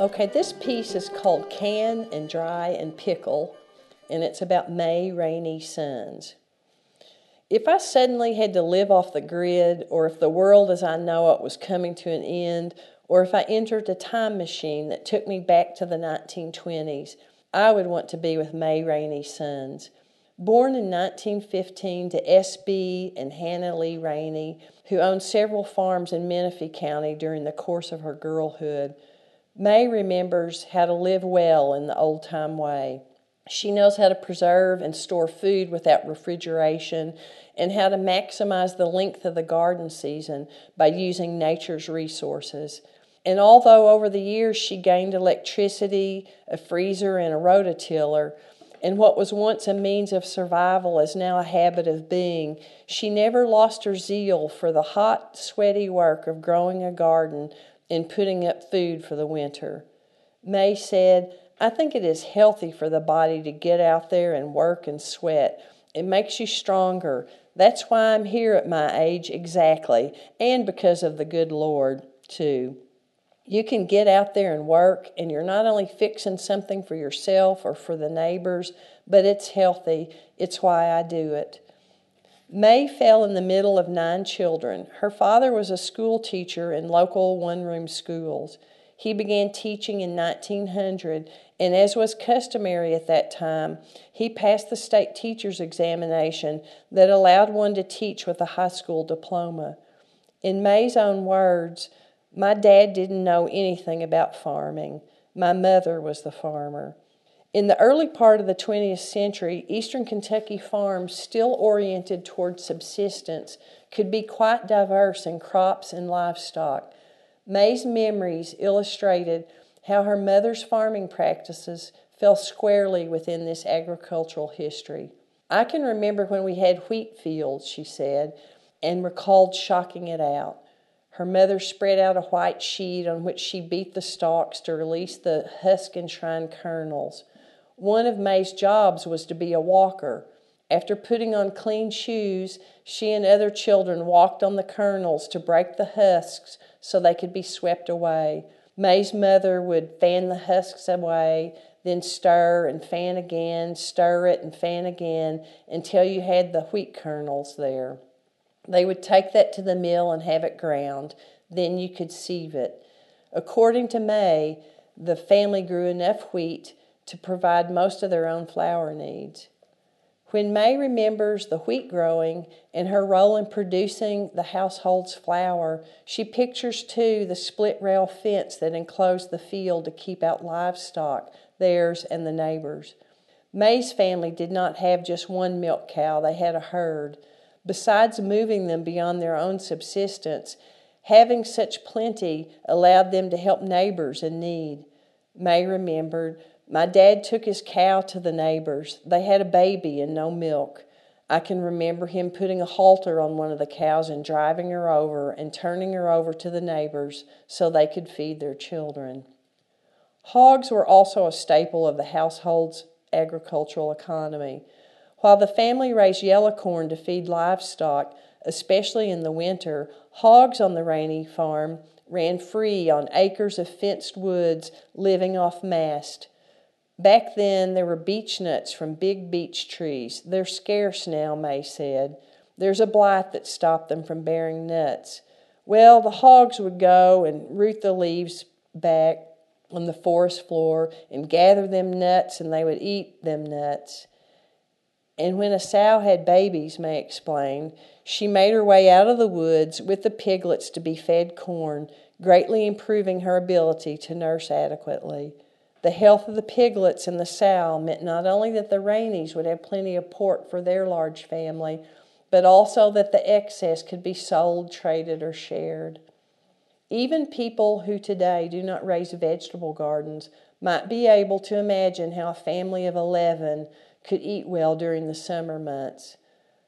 Okay, this piece is called Can and Dry and Pickle, and it's about May Rainey Suns. If I suddenly had to live off the grid, or if the world as I know it was coming to an end, or if I entered a time machine that took me back to the 1920s, I would want to be with May Rainey Suns. Born in 1915 to S.B. and Hannah Lee Rainey, who owned several farms in Menifee County during the course of her girlhood, May remembers how to live well in the old time way. She knows how to preserve and store food without refrigeration and how to maximize the length of the garden season by using nature's resources. And although over the years she gained electricity, a freezer, and a rototiller, and what was once a means of survival is now a habit of being, she never lost her zeal for the hot, sweaty work of growing a garden in putting up food for the winter. May said, I think it is healthy for the body to get out there and work and sweat. It makes you stronger. That's why I'm here at my age exactly, and because of the good Lord, too. You can get out there and work, and you're not only fixing something for yourself or for the neighbors, but it's healthy. It's why I do it. May fell in the middle of nine children. Her father was a school teacher in local one room schools. He began teaching in 1900, and as was customary at that time, he passed the state teacher's examination that allowed one to teach with a high school diploma. In May's own words, my dad didn't know anything about farming. My mother was the farmer. In the early part of the 20th century, eastern Kentucky farms, still oriented toward subsistence, could be quite diverse in crops and livestock. May's memories illustrated how her mother's farming practices fell squarely within this agricultural history. I can remember when we had wheat fields, she said, and recalled shocking it out. Her mother spread out a white sheet on which she beat the stalks to release the husk enshrined kernels. One of May's jobs was to be a walker. After putting on clean shoes, she and other children walked on the kernels to break the husks so they could be swept away. May's mother would fan the husks away, then stir and fan again, stir it and fan again until you had the wheat kernels there. They would take that to the mill and have it ground. Then you could sieve it. According to May, the family grew enough wheat to provide most of their own flour needs. When May remembers the wheat growing and her role in producing the household's flour, she pictures too the split rail fence that enclosed the field to keep out livestock, theirs and the neighbors. May's family did not have just one milk cow, they had a herd. Besides moving them beyond their own subsistence, having such plenty allowed them to help neighbors in need. May remembered my dad took his cow to the neighbors. They had a baby and no milk. I can remember him putting a halter on one of the cows and driving her over and turning her over to the neighbors so they could feed their children. Hogs were also a staple of the household's agricultural economy. While the family raised yellow corn to feed livestock, especially in the winter, hogs on the Rainey farm ran free on acres of fenced woods, living off mast. Back then, there were beech nuts from big beech trees. They're scarce now, May said. There's a blight that stopped them from bearing nuts. Well, the hogs would go and root the leaves back on the forest floor and gather them nuts, and they would eat them nuts. And when a sow had babies, May explained, she made her way out of the woods with the piglets to be fed corn, greatly improving her ability to nurse adequately. The health of the piglets and the sow meant not only that the Raineys would have plenty of pork for their large family, but also that the excess could be sold, traded, or shared. Even people who today do not raise vegetable gardens might be able to imagine how a family of 11 could eat well during the summer months.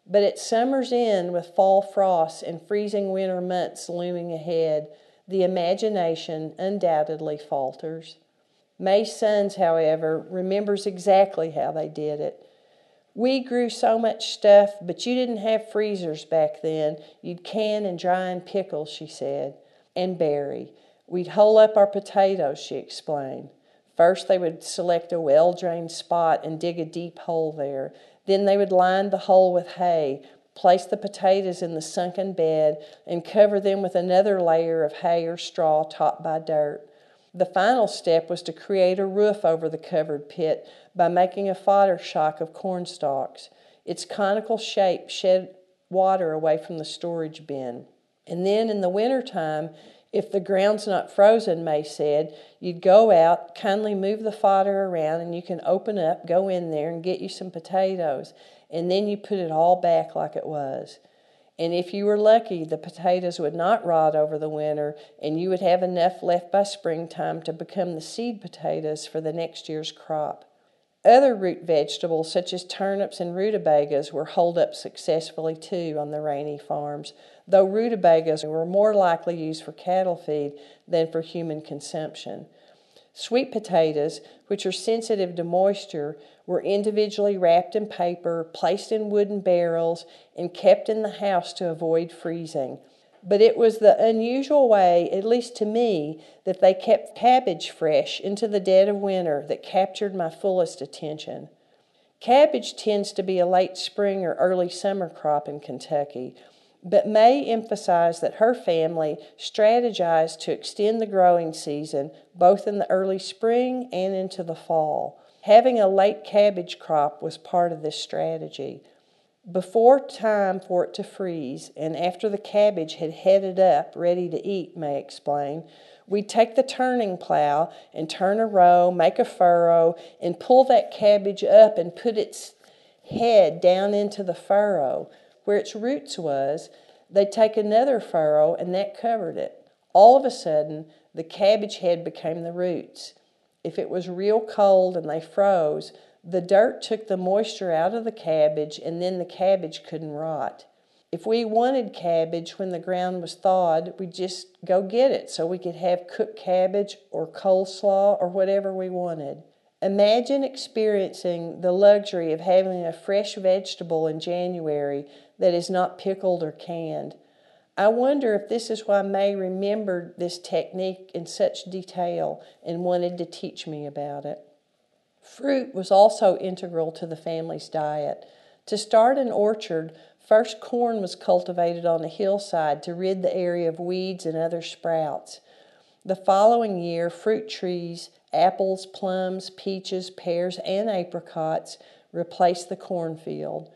But at summer's end, with fall frosts and freezing winter months looming ahead, the imagination undoubtedly falters. May Sons, however, remembers exactly how they did it. We grew so much stuff, but you didn't have freezers back then. You'd can and dry and pickle, she said, and bury. We'd hole up our potatoes, she explained. First, they would select a well drained spot and dig a deep hole there. Then they would line the hole with hay, place the potatoes in the sunken bed, and cover them with another layer of hay or straw topped by dirt. The final step was to create a roof over the covered pit by making a fodder shock of corn stalks. Its conical shape shed water away from the storage bin. And then in the winter time, if the ground's not frozen, May said, you'd go out, kindly move the fodder around, and you can open up, go in there, and get you some potatoes. And then you put it all back like it was. And if you were lucky, the potatoes would not rot over the winter, and you would have enough left by springtime to become the seed potatoes for the next year's crop. Other root vegetables, such as turnips and rutabagas, were holed up successfully too on the Rainey farms, though rutabagas were more likely used for cattle feed than for human consumption. Sweet potatoes, which are sensitive to moisture, were individually wrapped in paper, placed in wooden barrels, and kept in the house to avoid freezing. But it was the unusual way, at least to me, that they kept cabbage fresh into the dead of winter that captured my fullest attention. Cabbage tends to be a late spring or early summer crop in Kentucky, but May emphasized that her family strategized to extend the growing season both in the early spring and into the fall. Having a late cabbage crop was part of this strategy. Before time for it to freeze, and after the cabbage had headed up, ready to eat, May explained, we'd take the turning plow and turn a row, make a furrow, and pull that cabbage up and put its head down into the furrow. Where its roots was, they'd take another furrow, and that covered it. All of a sudden, the cabbage head became the roots. If it was real cold and they froze, the dirt took the moisture out of the cabbage, and then the cabbage couldn't rot. If we wanted cabbage when the ground was thawed, we'd just go get it so we could have cooked cabbage or coleslaw or whatever we wanted. Imagine experiencing the luxury of having a fresh vegetable in January that is not pickled or canned. I wonder if this is why May remembered this technique in such detail and wanted to teach me about it. Fruit was also integral to the family's diet. To start an orchard, first corn was cultivated on a hillside to rid the area of weeds and other sprouts. The following year, fruit trees, apples, plums, peaches, pears, and apricots replaced the cornfield.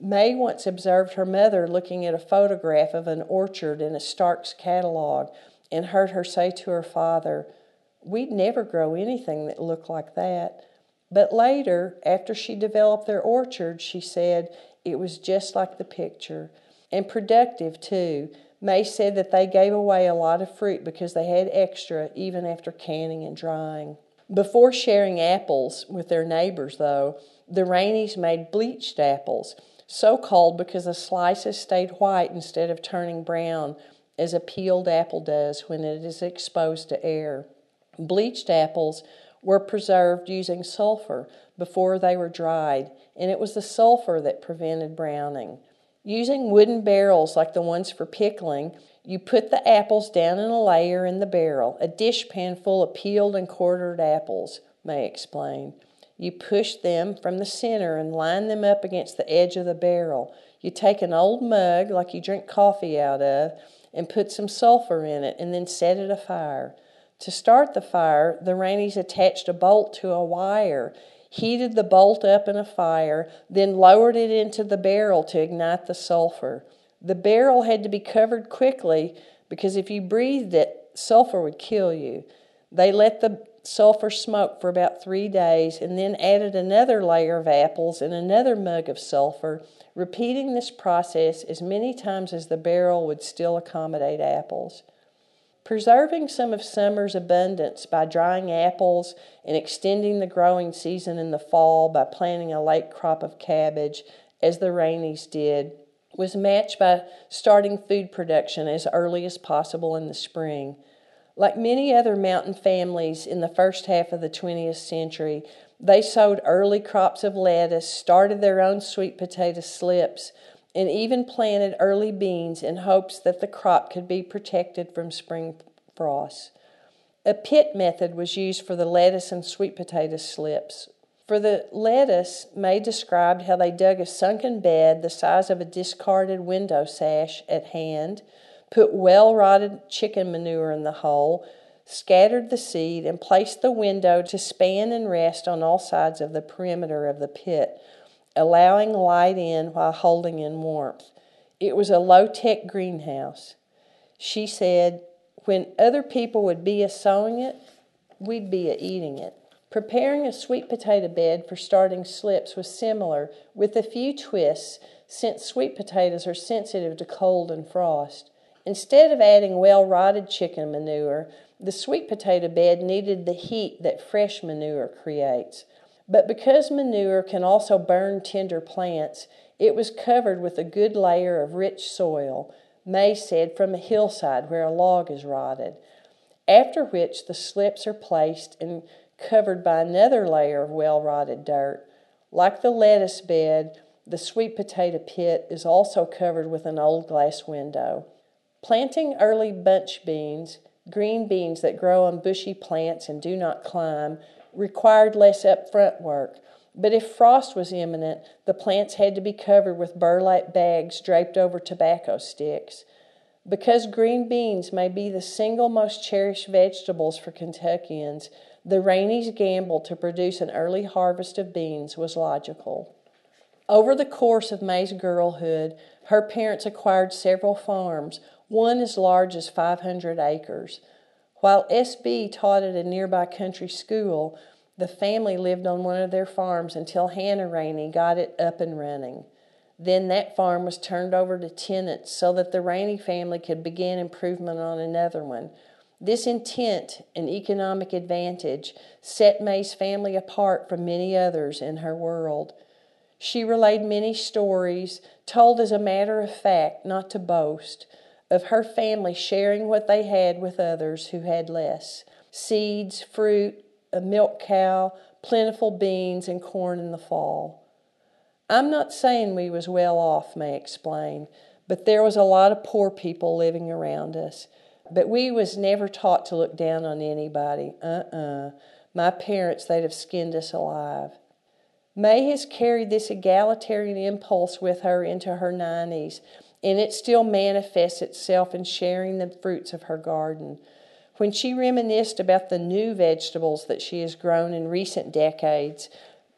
May once observed her mother looking at a photograph of an orchard in a Stark's catalog and heard her say to her father, We'd never grow anything that looked like that. But later, after she developed their orchard, she said it was just like the picture and productive too. May said that they gave away a lot of fruit because they had extra even after canning and drying. Before sharing apples with their neighbors, though, the Raineys made bleached apples, so called because the slices stayed white instead of turning brown as a peeled apple does when it is exposed to air. Bleached apples were preserved using sulfur before they were dried, and it was the sulfur that prevented browning. Using wooden barrels like the ones for pickling, you put the apples down in a layer in the barrel, a dishpan full of peeled and quartered apples, May explained. You push them from the center and line them up against the edge of the barrel. You take an old mug like you drink coffee out of and put some sulfur in it and then set it afire. To start the fire, the Raineys attached a bolt to a wire, heated the bolt up in a fire, then lowered it into the barrel to ignite the sulfur. The barrel had to be covered quickly because if you breathed it, sulfur would kill you. They let the sulfur smoke for about three days and then added another layer of apples and another mug of sulfur, repeating this process as many times as the barrel would still accommodate apples. Preserving some of summer's abundance by drying apples and extending the growing season in the fall by planting a late crop of cabbage, as the Raineys did, was matched by starting food production as early as possible in the spring. Like many other mountain families in the first half of the 20th century, they sowed early crops of lettuce, started their own sweet potato slips, and even planted early beans in hopes that the crop could be protected from spring frosts. A pit method was used for the lettuce and sweet potato slips. For the lettuce, May described how they dug a sunken bed the size of a discarded window sash at hand, put well rotted chicken manure in the hole, scattered the seed, and placed the window to span and rest on all sides of the perimeter of the pit, allowing light in while holding in warmth. It was a low tech greenhouse. She said, when other people would be a sowing it, we'd be a eating it. Preparing a sweet potato bed for starting slips was similar, with a few twists, since sweet potatoes are sensitive to cold and frost. Instead of adding well rotted chicken manure, the sweet potato bed needed the heat that fresh manure creates. But because manure can also burn tender plants, it was covered with a good layer of rich soil, May said from a hillside where a log is rotted, after which the slips are placed and covered by another layer of well rotted dirt. Like the lettuce bed, the sweet potato pit is also covered with an old glass window. Planting early bunch beans, green beans that grow on bushy plants and do not climb, required less upfront work. But if frost was imminent, the plants had to be covered with burlap bags draped over tobacco sticks. Because green beans may be the single most cherished vegetables for Kentuckians, the Rainey's gamble to produce an early harvest of beans was logical. Over the course of May's girlhood, her parents acquired several farms, one as large as 500 acres. While S.B. taught at a nearby country school, the family lived on one of their farms until Hannah Rainey got it up and running. Then that farm was turned over to tenants so that the Rainey family could begin improvement on another one. This intent and economic advantage set May's family apart from many others in her world. She relayed many stories, told as a matter of fact, not to boast, of her family sharing what they had with others who had less seeds, fruit, a milk cow, plentiful beans, and corn in the fall. I'm not saying we was well off, May explained, but there was a lot of poor people living around us. But we was never taught to look down on anybody. Uh-uh. My parents, they'd have skinned us alive. May has carried this egalitarian impulse with her into her 90s, and it still manifests itself in sharing the fruits of her garden. When she reminisced about the new vegetables that she has grown in recent decades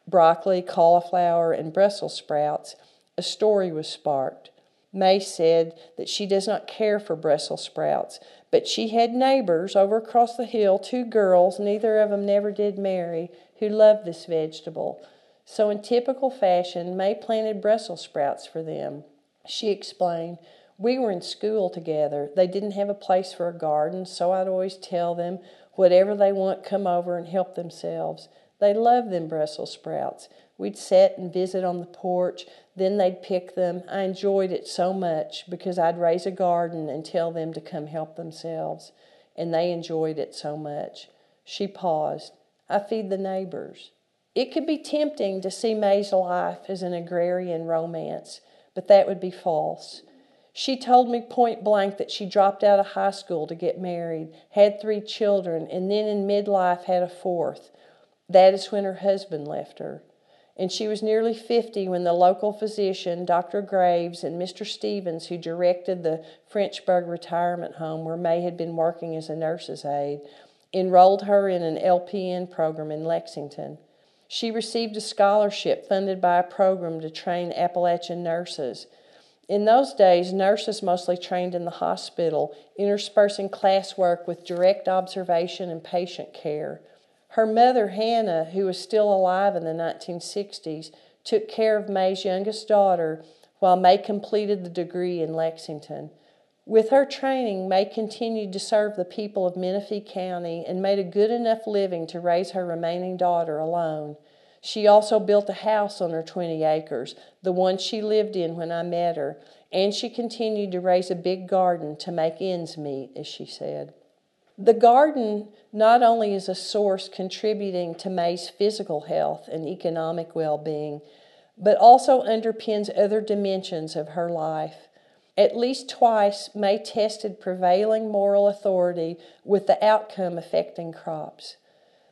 broccoli, cauliflower, and Brussels sprouts a story was sparked. May said that she does not care for Brussels sprouts, but she had neighbors over across the hill, two girls, neither of them never did marry, who loved this vegetable. So, in typical fashion, May planted Brussels sprouts for them. She explained, We were in school together. They didn't have a place for a garden, so I'd always tell them, Whatever they want, come over and help themselves. They loved them Brussels sprouts. We'd sit and visit on the porch, then they'd pick them. I enjoyed it so much because I'd raise a garden and tell them to come help themselves, and they enjoyed it so much. She paused. I feed the neighbors. It could be tempting to see May's life as an agrarian romance, but that would be false. She told me point blank that she dropped out of high school to get married, had three children, and then in midlife had a fourth. That is when her husband left her. And she was nearly 50 when the local physician, Dr. Graves, and Mr. Stevens, who directed the Frenchburg retirement home where May had been working as a nurse's aide, enrolled her in an LPN program in Lexington. She received a scholarship funded by a program to train Appalachian nurses. In those days, nurses mostly trained in the hospital, interspersing classwork with direct observation and patient care. Her mother, Hannah, who was still alive in the 1960s, took care of May's youngest daughter while May completed the degree in Lexington. With her training, May continued to serve the people of Menifee County and made a good enough living to raise her remaining daughter alone. She also built a house on her 20 acres, the one she lived in when I met her, and she continued to raise a big garden to make ends meet, as she said. The garden not only is a source contributing to May's physical health and economic well being, but also underpins other dimensions of her life. At least twice, May tested prevailing moral authority with the outcome affecting crops.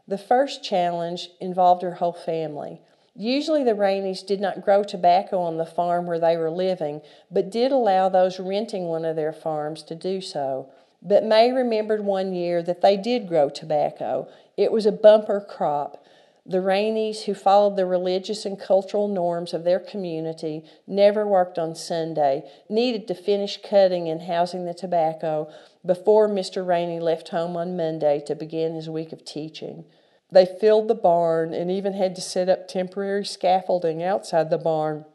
The first challenge involved her whole family. Usually, the Raineys did not grow tobacco on the farm where they were living, but did allow those renting one of their farms to do so. But May remembered one year that they did grow tobacco. It was a bumper crop. The Raineys, who followed the religious and cultural norms of their community, never worked on Sunday, needed to finish cutting and housing the tobacco before Mr. Rainey left home on Monday to begin his week of teaching. They filled the barn and even had to set up temporary scaffolding outside the barn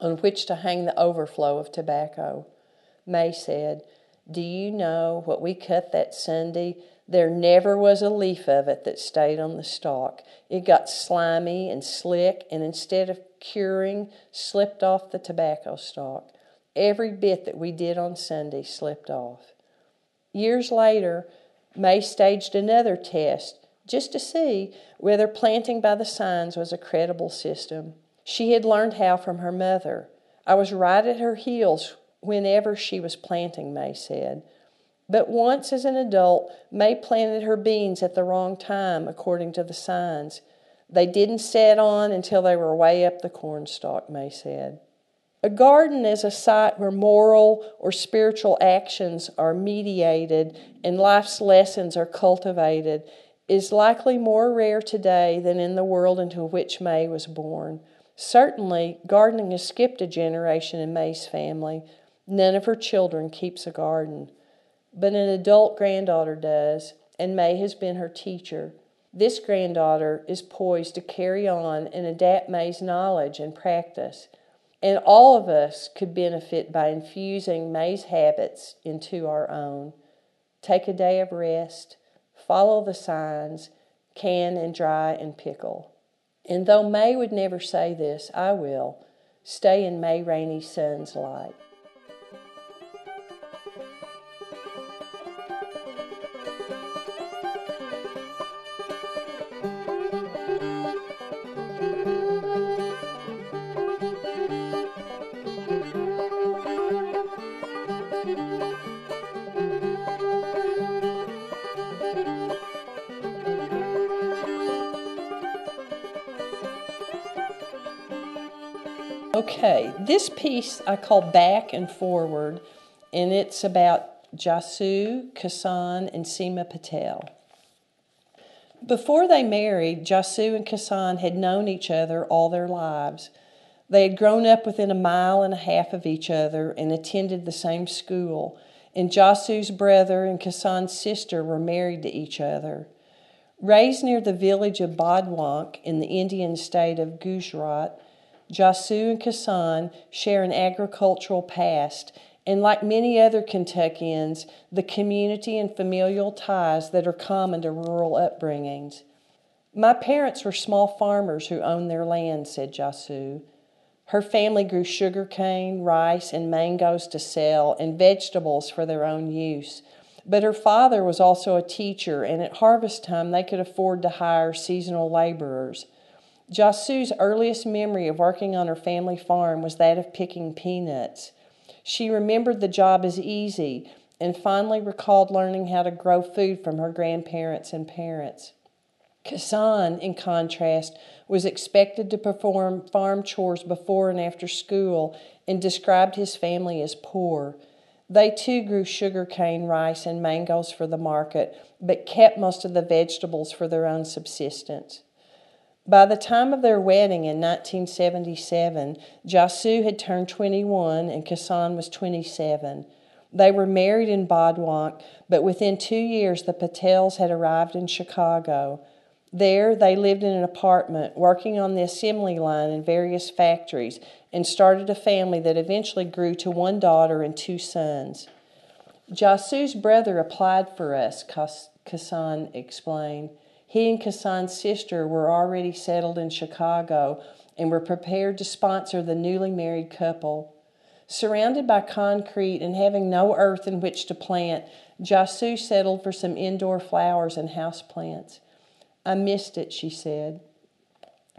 on which to hang the overflow of tobacco. May said, Do you know what we cut that Sunday? There never was a leaf of it that stayed on the stalk. It got slimy and slick, and instead of curing, slipped off the tobacco stalk. Every bit that we did on Sunday slipped off. Years later, May staged another test just to see whether planting by the signs was a credible system. She had learned how from her mother. I was right at her heels whenever she was planting, May said. But once as an adult, May planted her beans at the wrong time, according to the signs. They didn't set on until they were way up the cornstalk, May said. A garden is a site where moral or spiritual actions are mediated and life's lessons are cultivated is likely more rare today than in the world into which May was born. Certainly, gardening has skipped a generation in May's family. None of her children keeps a garden but an adult granddaughter does, and May has been her teacher. This granddaughter is poised to carry on and adapt May's knowledge and practice. And all of us could benefit by infusing May's habits into our own. Take a day of rest, follow the signs, can and dry and pickle. And though May would never say this, I will. Stay in May Rainey Sun's light. Okay, this piece I call Back and Forward, and it's about Jasu, Kasan, and Seema Patel. Before they married, Jasu and Kasan had known each other all their lives. They had grown up within a mile and a half of each other and attended the same school, and Jasu's brother and Kasan's sister were married to each other. Raised near the village of Badwank in the Indian state of Gujarat, Jasu and Kasan share an agricultural past, and like many other Kentuckians, the community and familial ties that are common to rural upbringings. My parents were small farmers who owned their land, said Jasu. Her family grew sugar cane, rice, and mangoes to sell, and vegetables for their own use. But her father was also a teacher, and at harvest time they could afford to hire seasonal laborers. Jasu's earliest memory of working on her family farm was that of picking peanuts. She remembered the job as easy and fondly recalled learning how to grow food from her grandparents and parents. Kasan, in contrast, was expected to perform farm chores before and after school and described his family as poor. They too grew sugar cane, rice, and mangoes for the market, but kept most of the vegetables for their own subsistence. By the time of their wedding in 1977, Jasu had turned 21 and Kasan was 27. They were married in Badwank, but within two years the Patels had arrived in Chicago. There, they lived in an apartment, working on the assembly line in various factories, and started a family that eventually grew to one daughter and two sons. Jasu's brother applied for us, Kasan explained. He and Kasan's sister were already settled in Chicago and were prepared to sponsor the newly married couple. Surrounded by concrete and having no earth in which to plant, Jasu settled for some indoor flowers and houseplants. I missed it, she said.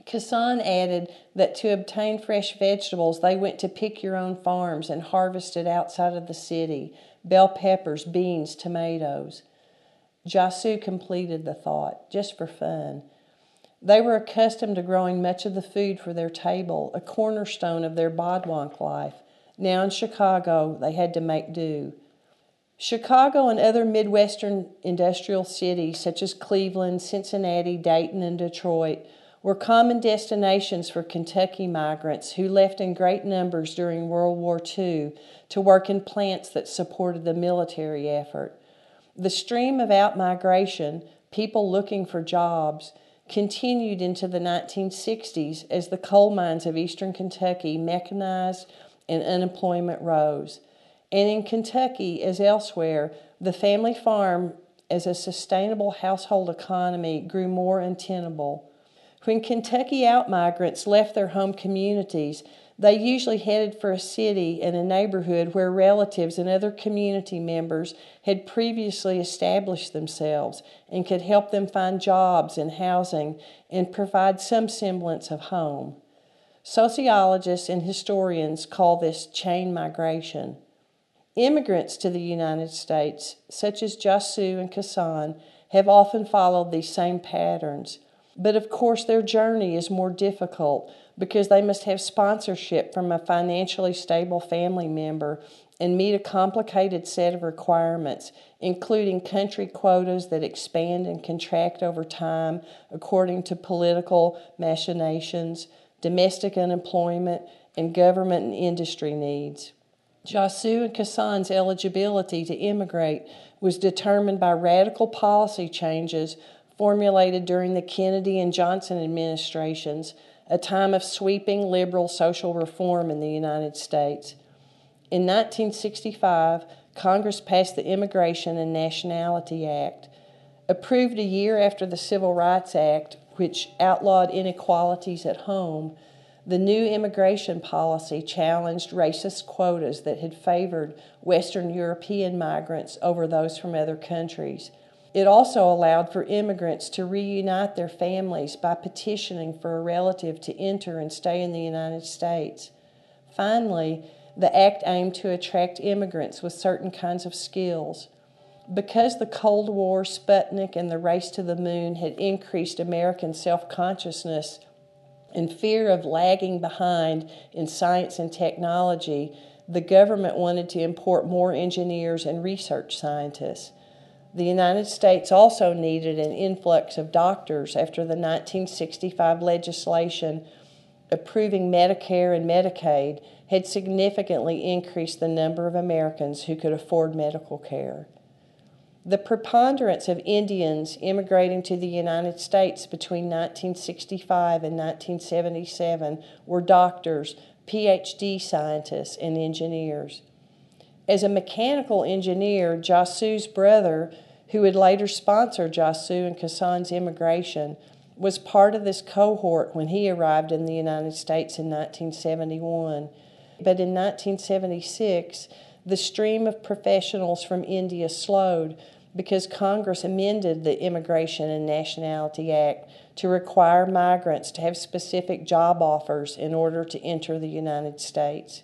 Kassan added that to obtain fresh vegetables, they went to pick your own farms and harvested outside of the city bell peppers, beans, tomatoes. Jasu completed the thought, just for fun. They were accustomed to growing much of the food for their table, a cornerstone of their Badwank life. Now in Chicago, they had to make do. Chicago and other Midwestern industrial cities, such as Cleveland, Cincinnati, Dayton, and Detroit, were common destinations for Kentucky migrants who left in great numbers during World War II to work in plants that supported the military effort. The stream of outmigration, people looking for jobs, continued into the 1960s as the coal mines of eastern Kentucky mechanized and unemployment rose. And in Kentucky, as elsewhere, the family farm as a sustainable household economy grew more untenable. When Kentucky outmigrants left their home communities, they usually headed for a city and a neighborhood where relatives and other community members had previously established themselves and could help them find jobs and housing and provide some semblance of home. Sociologists and historians call this chain migration. Immigrants to the United States, such as Jasu and Kassan, have often followed these same patterns. But of course, their journey is more difficult because they must have sponsorship from a financially stable family member and meet a complicated set of requirements, including country quotas that expand and contract over time according to political machinations, domestic unemployment, and government and industry needs. Jasu and Kassan's eligibility to immigrate was determined by radical policy changes formulated during the Kennedy and Johnson administrations, a time of sweeping liberal social reform in the United States. In 1965, Congress passed the Immigration and Nationality Act, approved a year after the Civil Rights Act, which outlawed inequalities at home. The new immigration policy challenged racist quotas that had favored Western European migrants over those from other countries. It also allowed for immigrants to reunite their families by petitioning for a relative to enter and stay in the United States. Finally, the act aimed to attract immigrants with certain kinds of skills. Because the Cold War, Sputnik, and the race to the moon had increased American self consciousness and fear of lagging behind in science and technology, the government wanted to import more engineers and research scientists. The United States also needed an influx of doctors after the 1965 legislation approving Medicare and Medicaid had significantly increased the number of Americans who could afford medical care. The preponderance of Indians immigrating to the United States between 1965 and 1977 were doctors, PhD scientists, and engineers. As a mechanical engineer, Jasu's brother who would later sponsor Jasu and Kassan's immigration, was part of this cohort when he arrived in the United States in 1971. But in 1976, the stream of professionals from India slowed because Congress amended the Immigration and Nationality Act to require migrants to have specific job offers in order to enter the United States.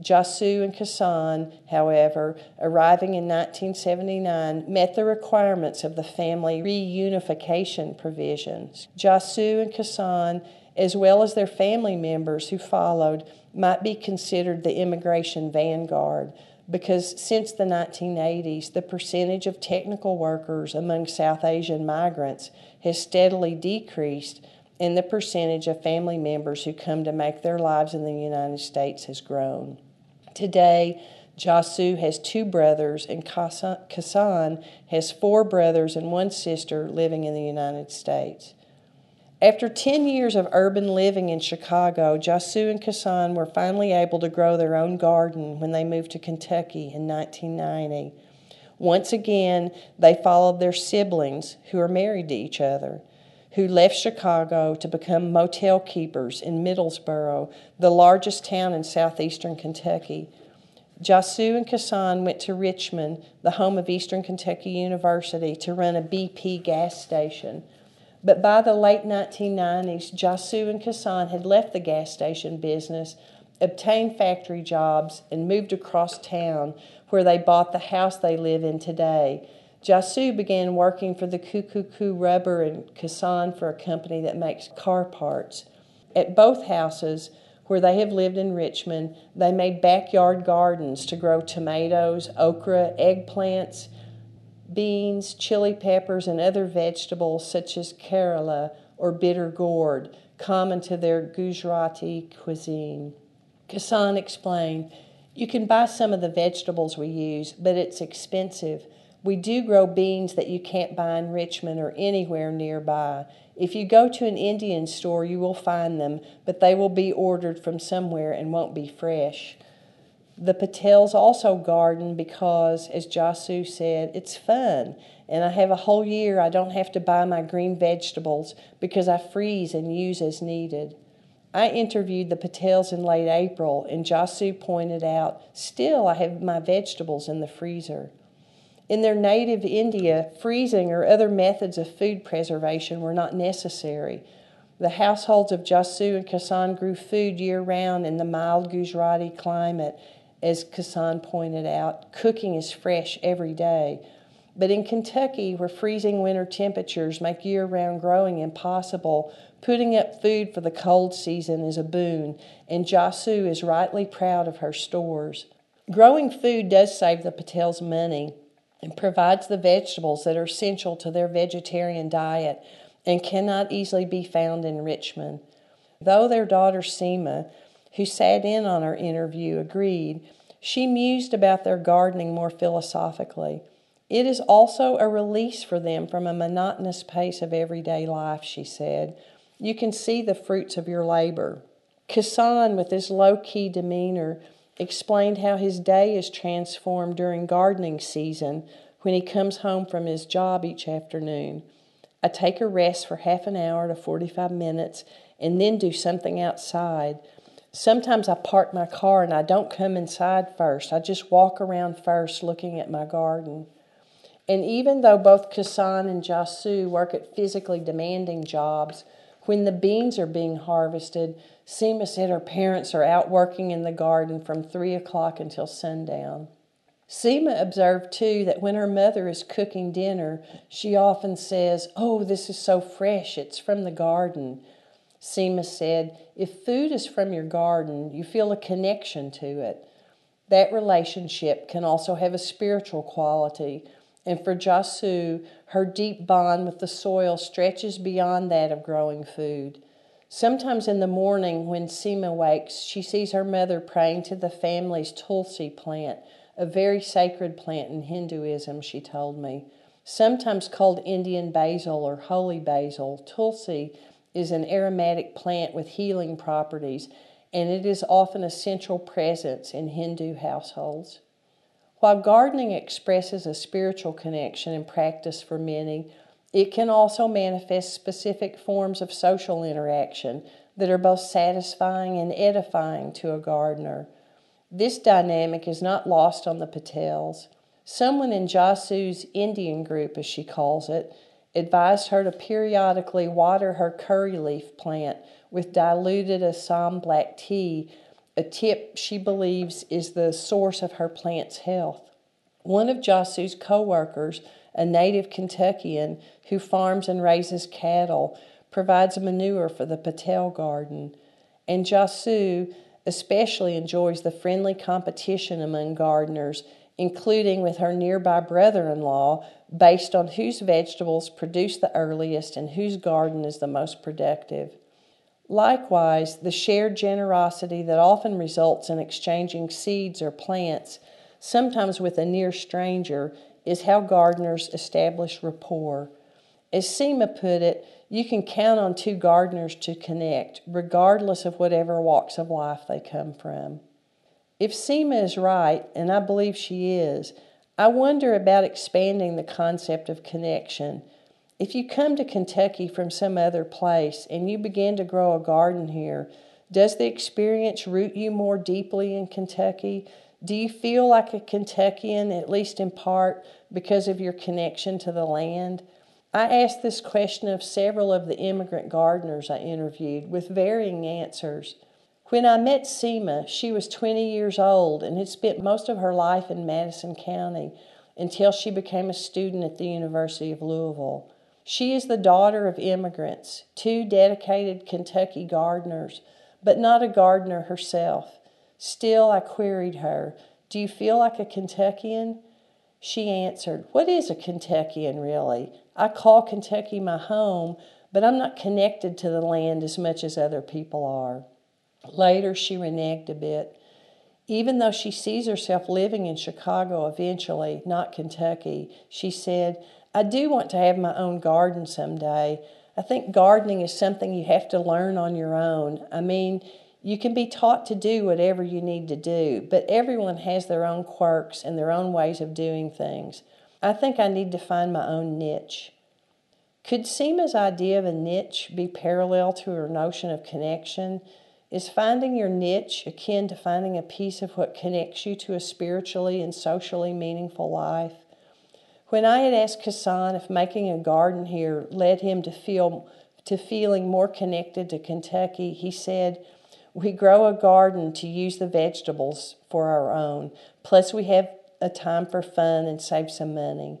Jasu and Kassan, however, arriving in 1979, met the requirements of the family reunification provisions. Jasu and Kassan, as well as their family members who followed, might be considered the immigration vanguard because since the 1980s, the percentage of technical workers among South Asian migrants has steadily decreased, and the percentage of family members who come to make their lives in the United States has grown. Today, Jasu has two brothers, and Kasan has four brothers and one sister living in the United States. After 10 years of urban living in Chicago, Jasu and Kasan were finally able to grow their own garden when they moved to Kentucky in 1990. Once again, they followed their siblings, who are married to each other, who left Chicago to become motel keepers in Middlesboro, the largest town in southeastern Kentucky. Jasu and Kassan went to Richmond, the home of Eastern Kentucky University, to run a BP gas station. But by the late 1990s, Jasu and Kassan had left the gas station business, obtained factory jobs, and moved across town where they bought the house they live in today. Jasu began working for the Kokoku Rubber in Kassan for a company that makes car parts. At both houses, where they have lived in Richmond, they made backyard gardens to grow tomatoes, okra, eggplants, beans, chili peppers, and other vegetables such as karela or bitter gourd, common to their Gujarati cuisine. Kassan explained, You can buy some of the vegetables we use, but it's expensive. We do grow beans that you can't buy in Richmond or anywhere nearby. If you go to an Indian store, you will find them, but they will be ordered from somewhere and won't be fresh. The Patels also garden because, as Jasu said, it's fun, and I have a whole year I don't have to buy my green vegetables because I freeze and use as needed. I interviewed the Patels in late April, and Jasu pointed out, still I have my vegetables in the freezer. In their native India, freezing or other methods of food preservation were not necessary. The households of Jasu and Kassan grew food year round in the mild Gujarati climate. As Kassan pointed out, cooking is fresh every day. But in Kentucky, where freezing winter temperatures make year round growing impossible, putting up food for the cold season is a boon, and Jasu is rightly proud of her stores. Growing food does save the Patels money and provides the vegetables that are essential to their vegetarian diet and cannot easily be found in Richmond. Though their daughter Seema, who sat in on our interview, agreed, she mused about their gardening more philosophically. It is also a release for them from a monotonous pace of everyday life, she said. You can see the fruits of your labor. Kassan, with his low key demeanor, explained how his day is transformed during gardening season when he comes home from his job each afternoon. I take a rest for half an hour to 45 minutes and then do something outside. Sometimes I park my car and I don't come inside first. I just walk around first looking at my garden. And even though both Kassan and Jasu work at physically demanding jobs, when the beans are being harvested, Seema said her parents are out working in the garden from 3 o'clock until sundown. Seema observed too that when her mother is cooking dinner, she often says, Oh, this is so fresh, it's from the garden. Seema said, If food is from your garden, you feel a connection to it. That relationship can also have a spiritual quality, and for Jasu, her deep bond with the soil stretches beyond that of growing food. Sometimes in the morning, when Seema wakes, she sees her mother praying to the family's tulsi plant, a very sacred plant in Hinduism, she told me. Sometimes called Indian basil or holy basil, tulsi is an aromatic plant with healing properties, and it is often a central presence in Hindu households. While gardening expresses a spiritual connection and practice for many, it can also manifest specific forms of social interaction that are both satisfying and edifying to a gardener. This dynamic is not lost on the Patels. Someone in Jasu's Indian group, as she calls it, advised her to periodically water her curry leaf plant with diluted Assam black tea, a tip she believes is the source of her plant's health. One of Jasu's co workers a native Kentuckian who farms and raises cattle, provides manure for the Patel garden. And Jasu especially enjoys the friendly competition among gardeners, including with her nearby brother in law, based on whose vegetables produce the earliest and whose garden is the most productive. Likewise, the shared generosity that often results in exchanging seeds or plants, sometimes with a near stranger, is how gardeners establish rapport. As Seema put it, you can count on two gardeners to connect, regardless of whatever walks of life they come from. If Seema is right, and I believe she is, I wonder about expanding the concept of connection. If you come to Kentucky from some other place and you begin to grow a garden here, does the experience root you more deeply in Kentucky? Do you feel like a Kentuckian, at least in part, because of your connection to the land? I asked this question of several of the immigrant gardeners I interviewed with varying answers. When I met Seema, she was 20 years old and had spent most of her life in Madison County until she became a student at the University of Louisville. She is the daughter of immigrants, two dedicated Kentucky gardeners, but not a gardener herself. Still, I queried her, Do you feel like a Kentuckian? She answered, What is a Kentuckian really? I call Kentucky my home, but I'm not connected to the land as much as other people are. Later, she reneged a bit. Even though she sees herself living in Chicago eventually, not Kentucky, she said, I do want to have my own garden someday. I think gardening is something you have to learn on your own. I mean, you can be taught to do whatever you need to do, but everyone has their own quirks and their own ways of doing things. I think I need to find my own niche. Could Seema's idea of a niche be parallel to her notion of connection? Is finding your niche akin to finding a piece of what connects you to a spiritually and socially meaningful life? When I had asked Kassan if making a garden here led him to feel to feeling more connected to Kentucky, he said, "We grow a garden to use the vegetables for our own. Plus, we have a time for fun and save some money."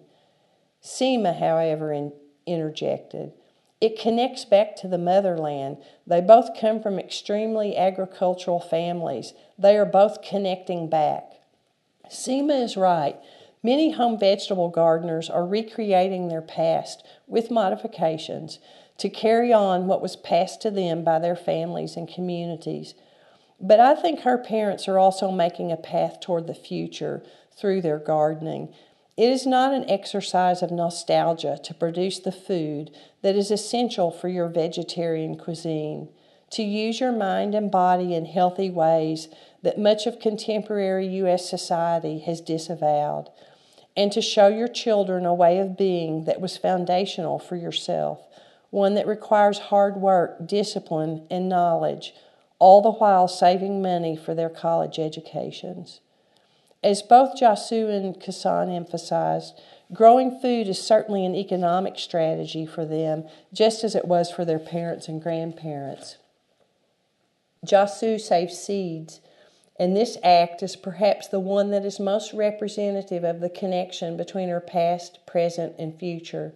Seema, however, in, interjected, "It connects back to the motherland. They both come from extremely agricultural families. They are both connecting back." Seema is right. Many home vegetable gardeners are recreating their past with modifications to carry on what was passed to them by their families and communities. But I think her parents are also making a path toward the future through their gardening. It is not an exercise of nostalgia to produce the food that is essential for your vegetarian cuisine, to use your mind and body in healthy ways that much of contemporary U.S. society has disavowed and to show your children a way of being that was foundational for yourself, one that requires hard work, discipline, and knowledge, all the while saving money for their college educations. As both Jasu and Kassan emphasized, growing food is certainly an economic strategy for them, just as it was for their parents and grandparents. Jasu saves seeds and this act is perhaps the one that is most representative of the connection between her past, present, and future.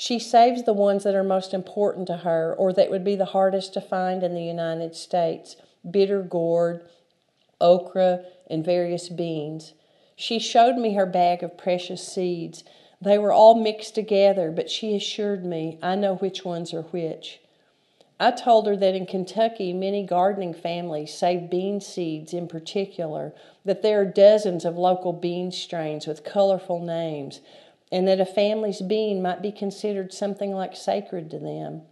She saves the ones that are most important to her or that would be the hardest to find in the United States bitter gourd, okra, and various beans. She showed me her bag of precious seeds. They were all mixed together, but she assured me I know which ones are which. I told her that in Kentucky, many gardening families save bean seeds in particular, that there are dozens of local bean strains with colorful names, and that a family's bean might be considered something like sacred to them.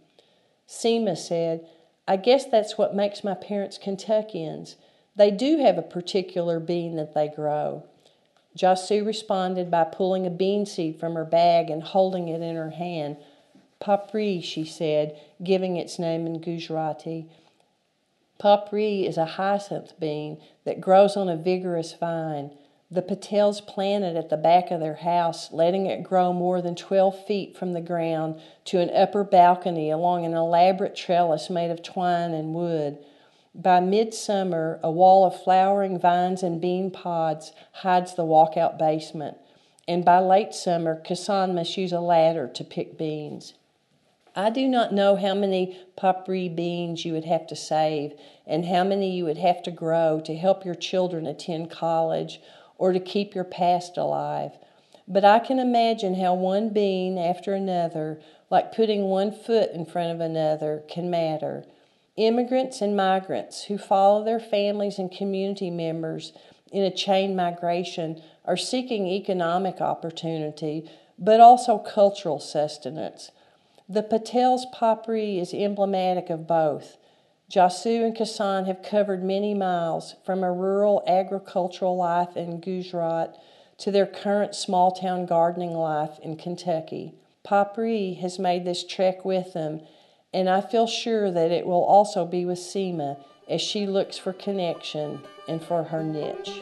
Seema said, I guess that's what makes my parents Kentuckians. They do have a particular bean that they grow. Jasu responded by pulling a bean seed from her bag and holding it in her hand. Papri, she said, giving its name in Gujarati. Papri is a hyacinth bean that grows on a vigorous vine. The Patels planted at the back of their house, letting it grow more than 12 feet from the ground to an upper balcony along an elaborate trellis made of twine and wood. By midsummer, a wall of flowering vines and bean pods hides the walkout basement, and by late summer, Kassan must use a ladder to pick beans. I do not know how many papri beans you would have to save and how many you would have to grow to help your children attend college or to keep your past alive. But I can imagine how one being after another, like putting one foot in front of another, can matter. Immigrants and migrants who follow their families and community members in a chain migration are seeking economic opportunity, but also cultural sustenance. The Patel's Papri is emblematic of both. Jasu and Kassan have covered many miles from a rural agricultural life in Gujarat to their current small town gardening life in Kentucky. Papri has made this trek with them, and I feel sure that it will also be with Seema as she looks for connection and for her niche.